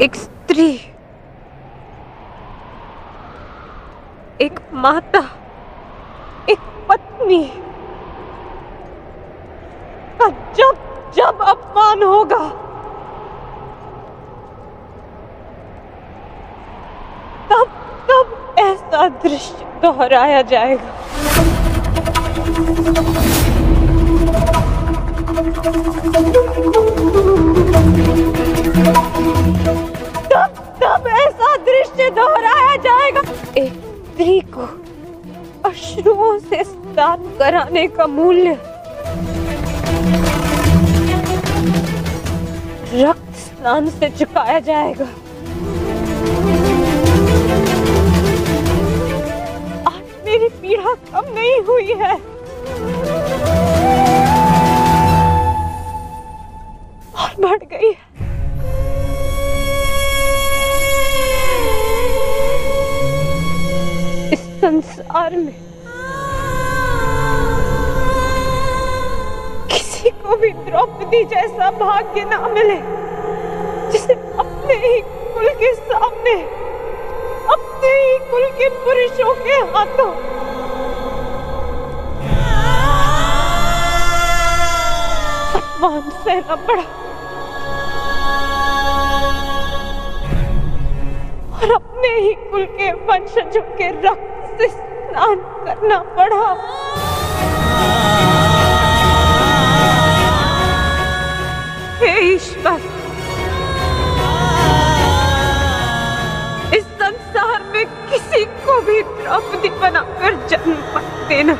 एक स्त्री, एक माता, एक पत्नी का जब जब अपमान होगा, तब तब ऐसा दृश्य दोहराया जाएगा। दोहराया जाएगा। एक स्त्री को अश्रुओं से स्नान कराने का मूल्य। रक्त स्नान से चुकाया जाएगा। आज मेरी पीड़ा कम नहीं हुई है। और बढ़ गई है। संसार में किसी को भी द्रौपदी जैसा भाग्य ना मिले जिसे अपने ही कुल के सामने अपने ही कुल के पुरुषों के हाथों अपमान सहना पड़ा और अपने ही कुल के वंशजों के रक्त से स्नान करना पड़ा। हे ईश्वर, इस संसार में किसी को भी द्रौपदी बनाकर जन्म मत देना।